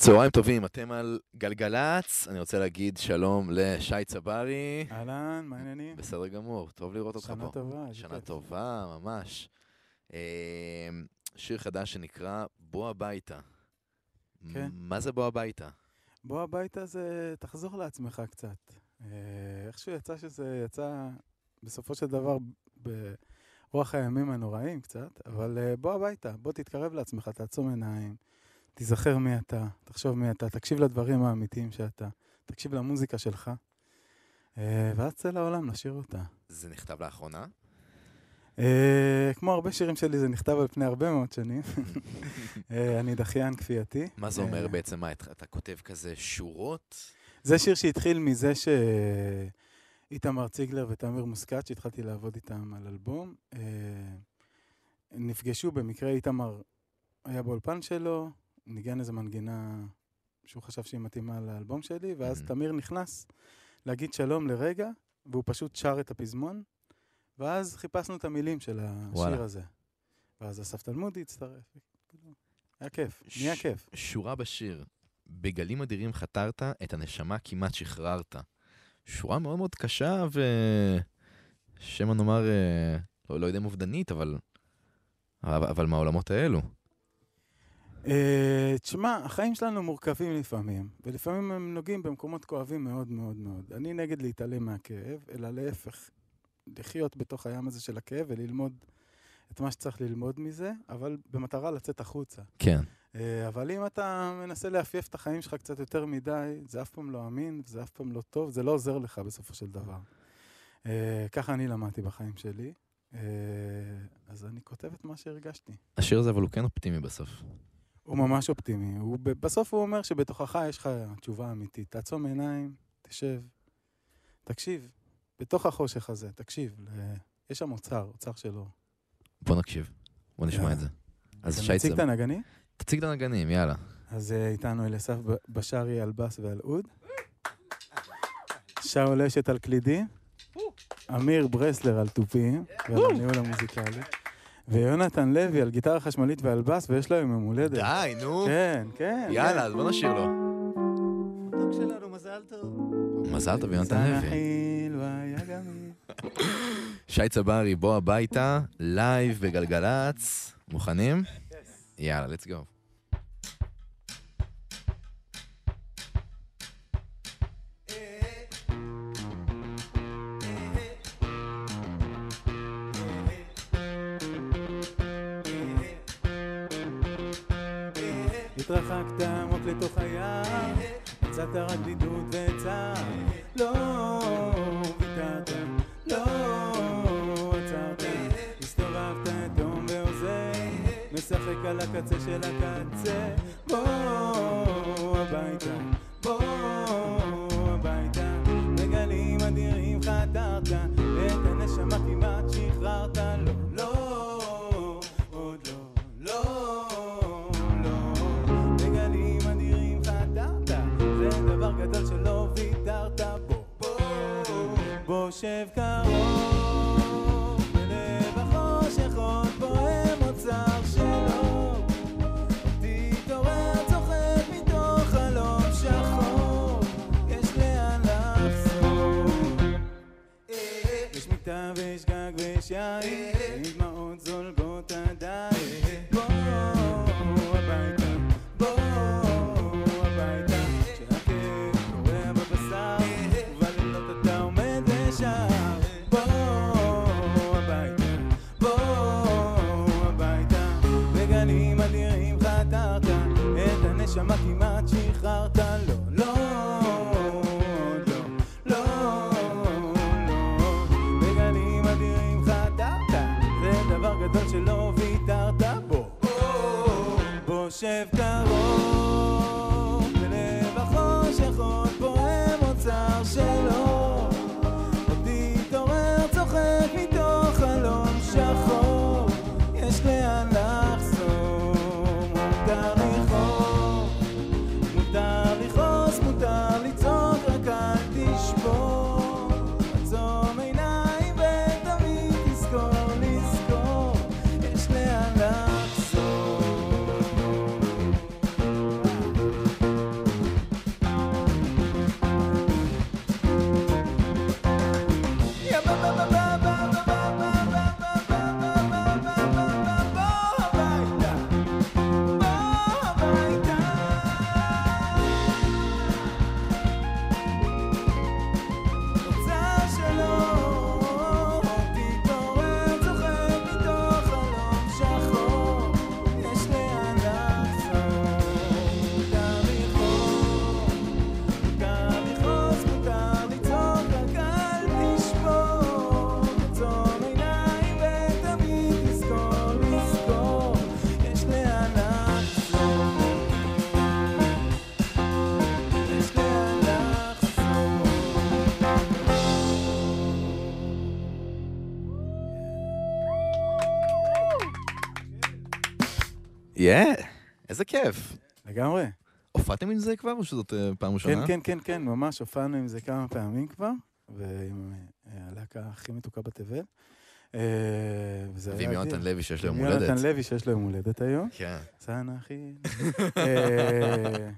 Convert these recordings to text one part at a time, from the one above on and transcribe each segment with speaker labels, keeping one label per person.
Speaker 1: צהריים טובים, אתם על גלגלצ, אני רוצה להגיד שלום לשי צברי.
Speaker 2: אהלן, מה העניינים?
Speaker 1: בסדר גמור, טוב לראות אותך פה.
Speaker 2: שנה טובה.
Speaker 1: שנה. טובה, ממש. אה, שיר חדש שנקרא בוא הביתה.
Speaker 2: כן.
Speaker 1: מה זה בוא הביתה?
Speaker 2: בוא הביתה זה, תחזור לעצמך קצת. אה, איכשהו יצא שזה יצא בסופו של דבר ברוח הימים הנוראים קצת, אבל אה, בוא הביתה, בוא תתקרב לעצמך, תעצום עיניים, תיזכר מי אתה, תחשוב מי אתה, תקשיב לדברים האמיתיים שאתה, תקשיב למוזיקה שלך, אה, ואז צא לעולם לשיר אותה.
Speaker 1: זה נכתב לאחרונה?
Speaker 2: אה, כמו הרבה שירים שלי, זה נכתב על פני הרבה מאוד שנים. אה, אני דחיין כפייתי.
Speaker 1: מה זה אומר
Speaker 2: אה,
Speaker 1: בעצם? מה, אתה כותב כזה שורות?
Speaker 2: זה שיר שהתחיל מזה שאיתמר ציגלר ותמיר מוסקת, שהתחלתי לעבוד איתם על אלבום, אה, נפגשו במקרה, איתמר היה באולפן שלו, ניגן איזה מנגינה שהוא חשב שהיא מתאימה לאלבום שלי, ואז
Speaker 1: מהמם.
Speaker 2: תמיר נכנס להגיד שלום לרגע, והוא פשוט שר את הפזמון, ואז חיפשנו את המילים של השיר
Speaker 1: וואלה.
Speaker 2: הזה. ואז אסף תלמודי הצטרף. היה כיף,
Speaker 1: ש-
Speaker 2: נהיה כיף.
Speaker 1: שורה בשיר, בגלים אדירים חתרת, את הנשמה כמעט שחררת. שורה מאוד מאוד קשה ו... שמא נאמר, אה, לא, לא יודע אם אובדנית, אבל... אבל, אבל מהעולמות האלו.
Speaker 2: אה, תשמע, החיים שלנו מורכבים לפעמים, ולפעמים הם נוגעים במקומות כואבים מאוד מאוד מאוד. אני נגד להתעלם מהכאב, אלא להפך, לחיות בתוך הים הזה של הכאב וללמוד את מה שצריך ללמוד מזה, אבל במטרה לצאת החוצה.
Speaker 1: כן.
Speaker 2: אה, אבל אם אתה מנסה לאפייף את החיים שלך קצת יותר מדי, זה אף פעם לא אמין, זה אף פעם לא טוב, זה לא עוזר לך בסופו של דבר. אה, ככה אני למדתי בחיים שלי, אה, אז אני כותב את מה שהרגשתי.
Speaker 1: השיר הזה אבל הוא כן אופטימי בסוף.
Speaker 2: הוא ממש אופטימי. הוא, בסוף הוא אומר שבתוכך יש לך תשובה אמיתית. תעצום עיניים, תשב, תקשיב. בתוך החושך הזה, תקשיב. ל... יש שם אוצר, אוצר שלו.
Speaker 1: בוא נקשיב, בוא נשמע
Speaker 2: יאללה.
Speaker 1: את זה. אז שי
Speaker 2: מציג
Speaker 1: צב-
Speaker 2: את הנגנים?
Speaker 1: תציג את הנגנים, יאללה.
Speaker 2: אז אה, איתנו אליסף בשארי על בס ועל אוד. שאול אשת על קלידים. אמיר ברסלר על תופים ועל הניהול המוזיקלי. ויונתן לוי על גיטרה חשמלית ועל בס, ויש לו יום יום הולדת.
Speaker 1: די, נו.
Speaker 2: כן, כן.
Speaker 1: יאללה, אז בוא נשאיר לו.
Speaker 3: מתוק שלנו, מזל טוב.
Speaker 1: מזל טוב, יונתן לוי. שי צברי, בוא הביתה, live בגלגלצ. מוכנים? יאללה, let's go.
Speaker 2: התרחקת עמוק לתוך הים, מצאת רק בדידות וצער. לא ויתרת, לא עצרת, הסתובבת אדום ועוזר, משחק על הקצה של הקצה. בוא הביתה, בוא בוא שב קרוב, בלב החושך עוד בוהם אוצר שלו. תתעורר צוחק מתוך חלום שחור, יש לאן לחזור. יש מיטה ויש גג ויש יין, ועם דמעות זולגות עדיין. את הנשמה כמעט שחררת. לא, לא, לא, לא, לא. בגלים אדירים בו. שב קרוב,
Speaker 1: יא, איזה כיף.
Speaker 2: לגמרי.
Speaker 1: הופעתם עם זה כבר, או שזאת אה, פעם ראשונה?
Speaker 2: כן, כן, כן, כן, ממש הופענו עם זה כמה פעמים כבר, ועם אה, הלהקה הכי מתוקה בתבל. אה,
Speaker 1: ועם. יונתן לוי שיש לו יום הולדת.
Speaker 2: יונתן לוי שיש לו יום הולדת היום.
Speaker 1: כן.
Speaker 2: אה,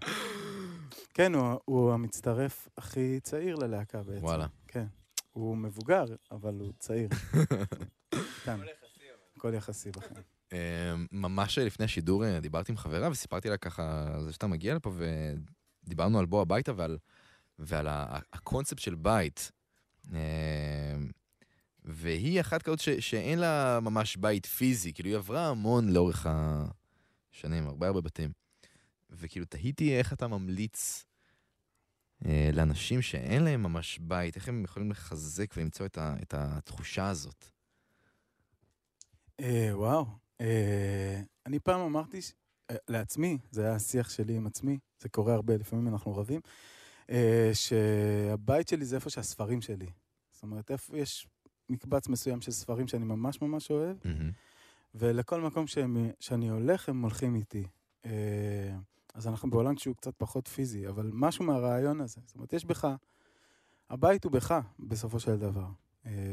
Speaker 2: כן, הוא- המצטרף הכי צעיר ללהקה בעצם.
Speaker 1: וואלה.
Speaker 2: כן. הוא מבוגר, אבל הוא צעיר. הכל יחסי בחיים.
Speaker 1: אה, ממש לפני השידור אה, דיברתי עם חברה וסיפרתי לה ככה זה שאתה מגיע לפה ודיברנו על בוא הביתה ועל, ועל הקונספט של בית. אה, והיא אחת כזאת ש, שאין לה ממש בית פיזי, כאילו היא עברה המון לאורך השנים, הרבה הרבה בתים. וכאילו תהיתי איך אתה ממליץ אה, לאנשים שאין להם ממש בית, איך הם יכולים לחזק ולמצוא את, ה, את התחושה הזאת.
Speaker 2: אה, וואו. אה, אני פעם אמרתי ש- אה, לעצמי, זה היה השיח שלי עם עצמי, זה קורה הרבה, לפעמים אנחנו רבים, אה, שהבית שלי זה איפה שהספרים שלי. זאת אומרת, איפה יש מקבץ מסוים של ספרים שאני ממש ממש אוהב. ולכל מקום שהם, שאני הולך, הם הולכים איתי. אז אנחנו בעולם שהוא קצת פחות פיזי, אבל משהו מהרעיון הזה. זאת אומרת, יש בך, הבית הוא בך, בסופו של דבר.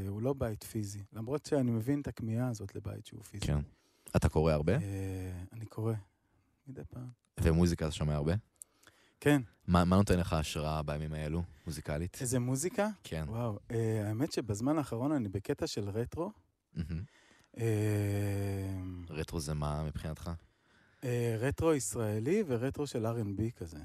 Speaker 2: הוא לא בית פיזי, למרות שאני מבין את הכמיהה הזאת לבית שהוא פיזי.
Speaker 1: כן. אתה קורא הרבה?
Speaker 2: אה, אני קורא מדי פעם.
Speaker 1: ומוזיקה אתה שומע הרבה?
Speaker 2: כן,
Speaker 1: מה, מה נותן לך השראה בימים האלו, מוזיקלית?
Speaker 2: איזה מוזיקה?
Speaker 1: כן.
Speaker 2: וואו, אה, האמת שבזמן האחרון אני בקטע של רטרו.
Speaker 1: מהמם.
Speaker 2: אה,
Speaker 1: רטרו זה מה מבחינתך?
Speaker 2: אה, רטרו ישראלי ורטרו של R&B כזה.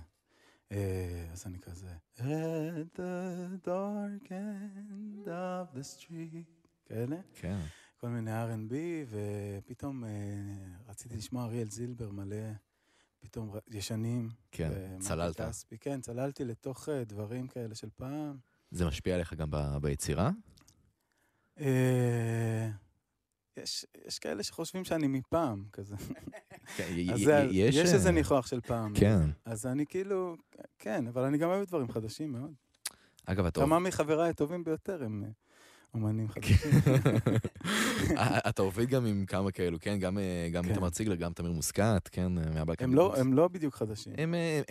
Speaker 2: אה, אז אני כזה... At the dark end of the street. כאלה.
Speaker 1: כן.
Speaker 2: כל מיני R&B, ופתאום אה, רציתי לשמוע אריאל זילבר מלא, פתאום ישנים.
Speaker 1: כן.
Speaker 2: ומייקל
Speaker 1: צללת.
Speaker 2: כספי. כן, צללתי לתוך אה, דברים כאלה של פעם.
Speaker 1: זה משפיע עליך גם ב- ביצירה?
Speaker 2: אה, יש, יש כאלה שחושבים שאני מפעם, כזה.
Speaker 1: כן,
Speaker 2: אז זה,
Speaker 1: יש...
Speaker 2: יש
Speaker 1: אה,
Speaker 2: איזה ניחוח של פעם.
Speaker 1: כן.
Speaker 2: אז אני כאילו, כן, אבל אני גם אוהב דברים חדשים מאוד.
Speaker 1: אגב, אתה...
Speaker 2: כמה מחבריי הטובים ביותר הם אה, אומנים
Speaker 1: כן.
Speaker 2: חדשים.
Speaker 1: אה, אתה עובד גם עם כמה כאלו, כן? גם אה,
Speaker 2: כן.
Speaker 1: איתמר ציגלר, גם תמיר מוסקת, כן? אה.
Speaker 2: הם לא- הם לא בדיוק חדשים.
Speaker 1: הם, אה,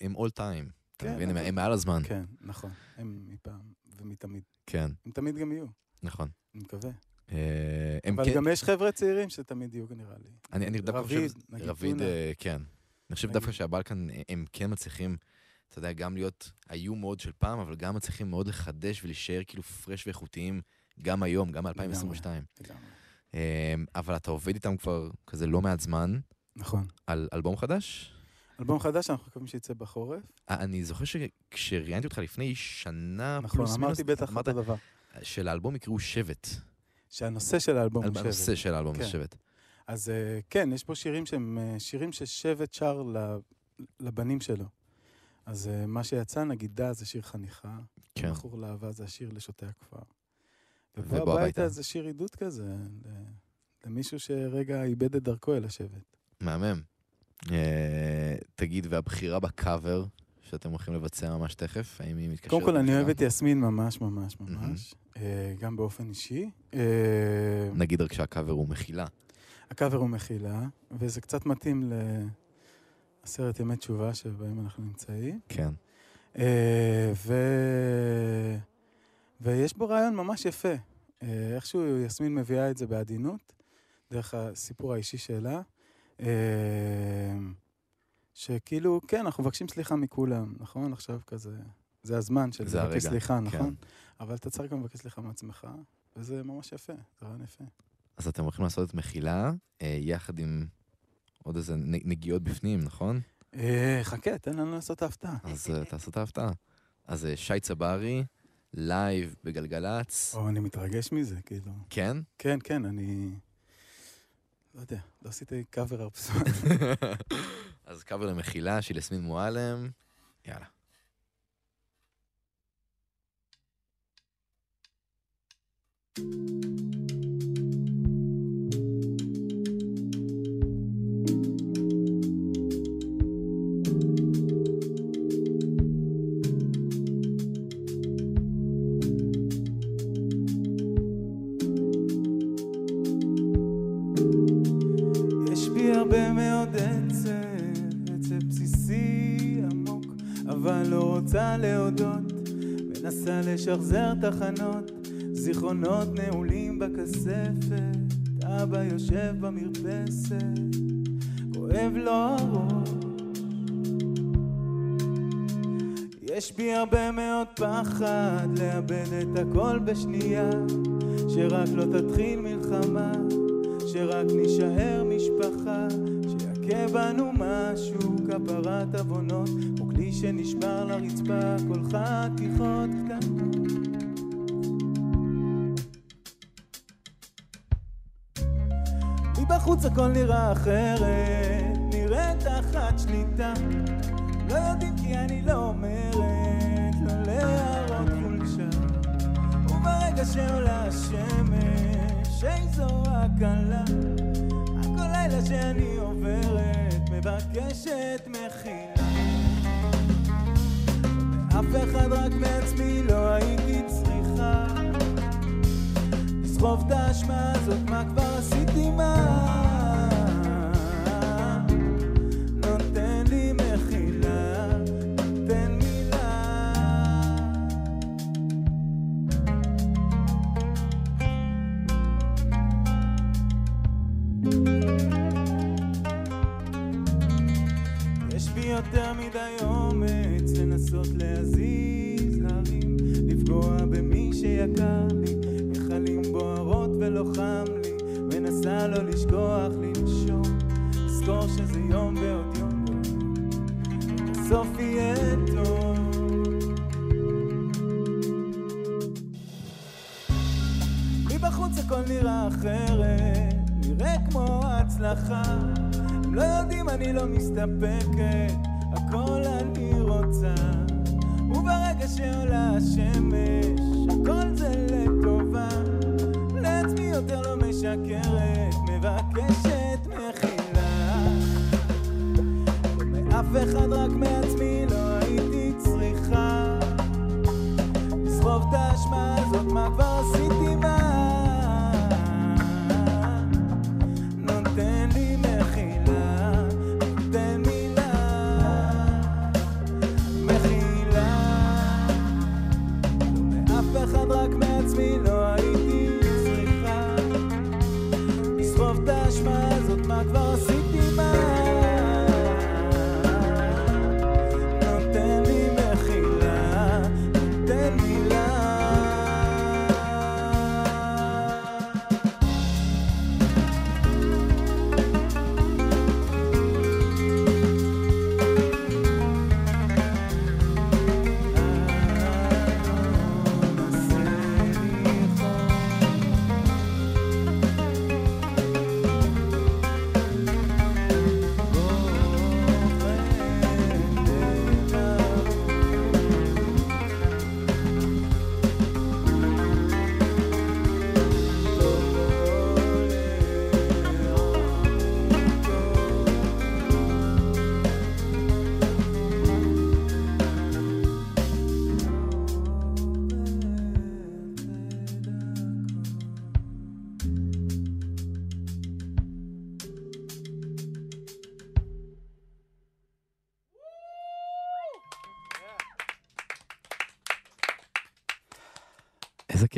Speaker 1: הם all time. אתה
Speaker 2: כן,
Speaker 1: מבין? הם- מעל הזמן.
Speaker 2: כן, נכון. הם מפעם ומתמיד.
Speaker 1: כן,
Speaker 2: הם תמיד גם יהיו,
Speaker 1: נכון.
Speaker 2: אני מקווה.
Speaker 1: אה,
Speaker 2: אבל
Speaker 1: כן...
Speaker 2: גם יש חבר'ה צעירים שתמיד יהיו, נראה לי.
Speaker 1: אני דווקא חושב...
Speaker 2: רביד, נגיד
Speaker 1: רביד. אה, כן. אני חושב. דווקא שהבלקן, אה, הם כן מצליחים, אתה יודע, גם להיות, היו מאוד של פעם, אבל גם מצליחים מאוד לחדש ולהישאר כאילו פרש ואיכותיים, גם היום, גם ב-2022.
Speaker 2: לגמרי.
Speaker 1: אבל אתה עובד איתם כבר כזה לא מעט זמן,
Speaker 2: נכון.
Speaker 1: על אלבום חדש?
Speaker 2: אלבום חדש, אנחנו מקווים שיצא בחורף.
Speaker 1: אה, אני זוכר שכשראיינתי אותך לפני שנה
Speaker 2: נכון,
Speaker 1: פלוס מינוס,
Speaker 2: אמרתי בטח אותו דבר.
Speaker 1: שלאלבום יקראו שבט.
Speaker 2: שהנושא של האלבום הוא
Speaker 1: הנושא
Speaker 2: שבט.
Speaker 1: של האלבום זה
Speaker 2: כן.
Speaker 1: שבט.
Speaker 2: אז אה, כן, יש פה שירים שהם אה, שירים ששבט שר לבנים שלו. אז אה, מה שיצא, נגידה זה שיר חניכה,
Speaker 1: כן.
Speaker 2: בחור לאהבה זה השיר לשוטי הכפר.
Speaker 1: ובוא הביתה.
Speaker 2: הביתה זה שיר עידוד כזה, ל- למישהו שרגע איבד את דרכו אל השבט.
Speaker 1: מהמם. אה, תגיד, והבחירה בקאבר שאתם הולכים לבצע ממש תכף, האם היא מתקשרת?
Speaker 2: קודם כל, אני? אוהב את יסמין ממש ממש ממש, אה, גם באופן אישי. אה,
Speaker 1: נגיד רק שהקאבר הוא מחילה.
Speaker 2: הקאבר הוא מחילה, וזה קצת מתאים לעשרת ימי תשובה שבהם אנחנו נמצאים.
Speaker 1: כן.
Speaker 2: אה, ו... ויש בו רעיון ממש יפה. אה, איכשהו יסמין מביאה את זה בעדינות, דרך הסיפור האישי שלה. אה, שכאילו, כן, אנחנו מבקשים סליחה מכולם, נכון? עכשיו כזה, זה הזמן של
Speaker 1: זה
Speaker 2: לבקש סליחה,
Speaker 1: כן.
Speaker 2: נכון? אבל אתה צריך גם לבקש סליחה מעצמך, וזה ממש יפה, זה רעיון יפה.
Speaker 1: אז אתם הולכים לעשות את מחילה, יחד עם עוד איזה נגיעות בפנים, נכון?
Speaker 2: אה, חכה, תן לנו לעשות את ההפתעה.
Speaker 1: אז אה, תעשו את ההפתעה. אז אה, שי צברי, live בגלגלצ.
Speaker 2: או, אני מתרגש מזה, כאילו.
Speaker 1: כן?
Speaker 2: כן, כן, אני... לא יודע, לא עשיתי קאבר זמן.
Speaker 1: אז קאבר למחילה של יסמין מועלם. יאללה.
Speaker 3: יש בי
Speaker 2: לא רוצה להודות, מנסה לשחזר תחנות, זיכרונות נעולים בכספת, אבא יושב במרפסת, כואב לו הראש. יש בי הרבה מאוד פחד לאבד את הכל בשנייה, שרק לא תתחיל מלחמה, שרק נישאר משפחה, שיכה בנו משהו, כפרת עוונות, שנשבר לרצפה, כל חתיכות קטנות. מבחוץ הכל נראה אחרת, נראה תחת שליטה. לא יודעים כי אני לא אומרת, לא להראות חולשה. וברגע שעולה השמש, איזו הקלה. הכל לילה שאני עוברת, מבקשת מחילה. אף אחד רק מעצמי לא הייתי צריכה. לסחוב את האשמה הזאת, מה כבר עשיתי מה? בסוף יהיה טוב. מבחוץ הכל נראה אחרת, נראה כמו הצלחה. הם לא יודעים, אני לא מסתפקת, הכל אני רוצה. וברגע שעולה השמש, הכל זה לטובה. לעצמי יותר לא משקרת, מבקשת מאף אחד, רק מעצמי לא הייתי צריכה. לסחוב את האשמה הזאת, מה כבר עשיתי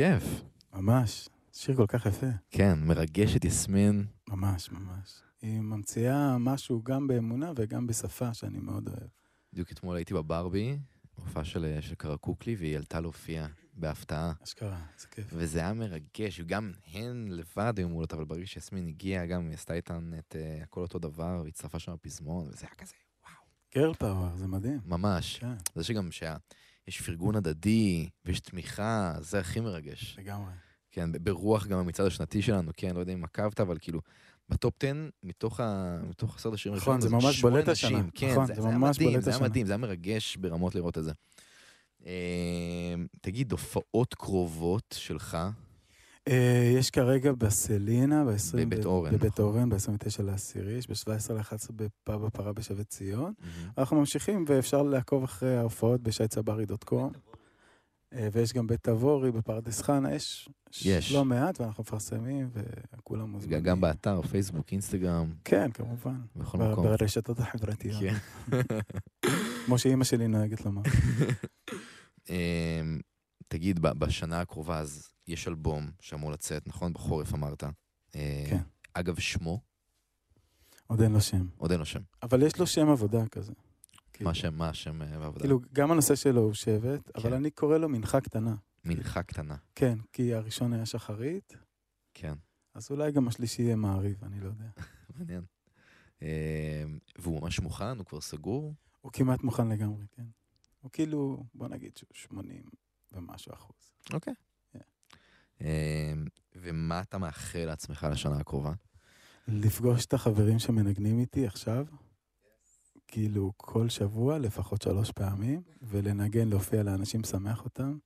Speaker 1: כיף.
Speaker 2: ממש, שיר כל כך יפה.
Speaker 1: כן, מרגש את יסמין.
Speaker 2: ממש, ממש. היא ממציאה משהו גם באמונה וגם בשפה שאני מאוד אוהב.
Speaker 1: בדיוק אתמול הייתי בברבי, הופעה של, של קרקוקלי, והיא עלתה להופיע בהפתעה.
Speaker 2: אשכרה, זה כיף.
Speaker 1: וזה היה מרגש, גם הן לבד היו מולות, אבל ברגע שיסמין הגיעה, גם היא עשתה איתן את uh, הכל אותו דבר, והצטרפה שם בפזמון, וזה היה כזה,
Speaker 2: גרל פאוור, זה מדהים.
Speaker 1: ממש.
Speaker 2: כן,
Speaker 1: זה שגם שיש פרגון הדדי, ויש תמיכה, זה הכי מרגש.
Speaker 2: לגמרי.
Speaker 1: כן, ברוח גם המצעד השנתי שלנו, כן, לא יודע אם עקבת, אבל כאילו, בטופ 10, מתוך, ה... מתוך עשרת השירים
Speaker 2: נכון,
Speaker 1: הראשונים,
Speaker 2: זה ממש בולט. השנה.
Speaker 1: כן,
Speaker 2: נכון,
Speaker 1: זה,
Speaker 2: זה
Speaker 1: זה
Speaker 2: ממש בולט
Speaker 1: זה היה
Speaker 2: השנה.
Speaker 1: מדהים, זה היה מרגש ברמות לראות את זה. אה, תגיד, הופעות קרובות שלך,
Speaker 2: יש כרגע בסלינה, ב-20...
Speaker 1: בבית אורן,
Speaker 2: בבית
Speaker 1: נכון.
Speaker 2: אורן, ב-29 לעשירי, יש ב-17 ל-11 בפאב הפרה בשבט ציון. אנחנו ממשיכים, ואפשר לעקוב אחרי ההופעות בשייצברי.קום. אה, ויש גם בית תבורי בפרדס חנה, יש,
Speaker 1: יש.
Speaker 2: לא מעט, ואנחנו מפרסמים, וכולם מוזמנים.
Speaker 1: גם באתר, פייסבוק, אינסטגרם,
Speaker 2: כן, כמובן.
Speaker 1: בכל
Speaker 2: ב-
Speaker 1: מקום.
Speaker 2: ברשתות החברתיות.
Speaker 1: כן.
Speaker 2: כמו שאימא שלי נוהגת לומר.
Speaker 1: אמ, תגיד, בשנה הקרובה אז יש אלבום שאמור לצאת, נכון? בחורף אמרת. אה,
Speaker 2: כן.
Speaker 1: אגב, שמו,
Speaker 2: עוד אין לו שם.
Speaker 1: עוד אין לו שם.
Speaker 2: אבל יש לו שם עבודה כזה. כאילו-
Speaker 1: מה השם, מה השם אה, בעבודה?
Speaker 2: כאילו, גם הנושא שלו הוא שבט, אבל
Speaker 1: כן.
Speaker 2: אני קורא לו מנחה קטנה.
Speaker 1: מנחה קטנה.
Speaker 2: כן, כי הראשון היה שחרית,
Speaker 1: כן,
Speaker 2: אז אולי גם השלישי יהיה מעריב, אני לא יודע.
Speaker 1: מעניין. אמ, והוא ממש מוכן, הוא כבר סגור.
Speaker 2: הוא כמעט מוכן לגמרי, כן. הוא כאילו, בוא נגיד שהוא 80 ומשהו אחוז.
Speaker 1: אוקיי. אמ, ומה אתה מאחל לעצמך לשנה הקרובה?
Speaker 2: לפגוש את החברים שמנגנים איתי עכשיו, כאילו כל שבוע, לפחות שלוש פעמים, ולנגן, להופיע לאנשים, לשמח אותם.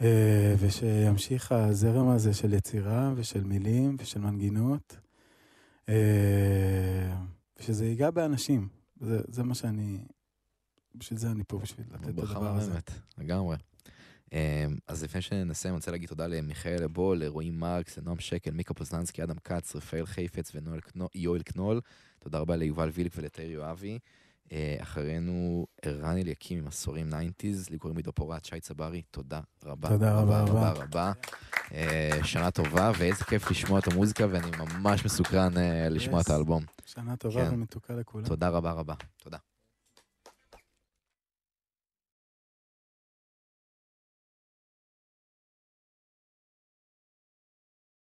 Speaker 2: אה, ושימשיך הזרם הזה של יצירה ושל מילים ושל מנגינות, אה, ושזה ייגע באנשים. זה, זה מה שאני, בשביל זה אני פה, בשביל לתת את
Speaker 1: ברכה
Speaker 2: הדבר הזה.
Speaker 1: מהממת, לגמרי. אמ, אז לפני שנסיים, אני רוצה להגיד תודה למיכאל לבול, לרועי מרקס, לנועם שקל, מיקה פוזננסקי, אדם כץ, רפאל חיפץ ויואל קנול. תודה רבה ליובל ויליק ולתאיר יואבי. אה, אחרינו ערן אליקים עם עשורים 90's, לי קוראים עידו פורט, שי צברי, תודה רבה.
Speaker 2: תודה רבה
Speaker 1: רבה.
Speaker 2: רבה.
Speaker 1: רבה. אה, שנה טובה, ואיזה כיף לשמוע את המוזיקה, ואני ממש מסוקרן אה, לשמוע. את האלבום.
Speaker 2: שנה טובה
Speaker 1: כן.
Speaker 2: ומתוקה לכולם.
Speaker 1: תודה רבה רבה. תודה.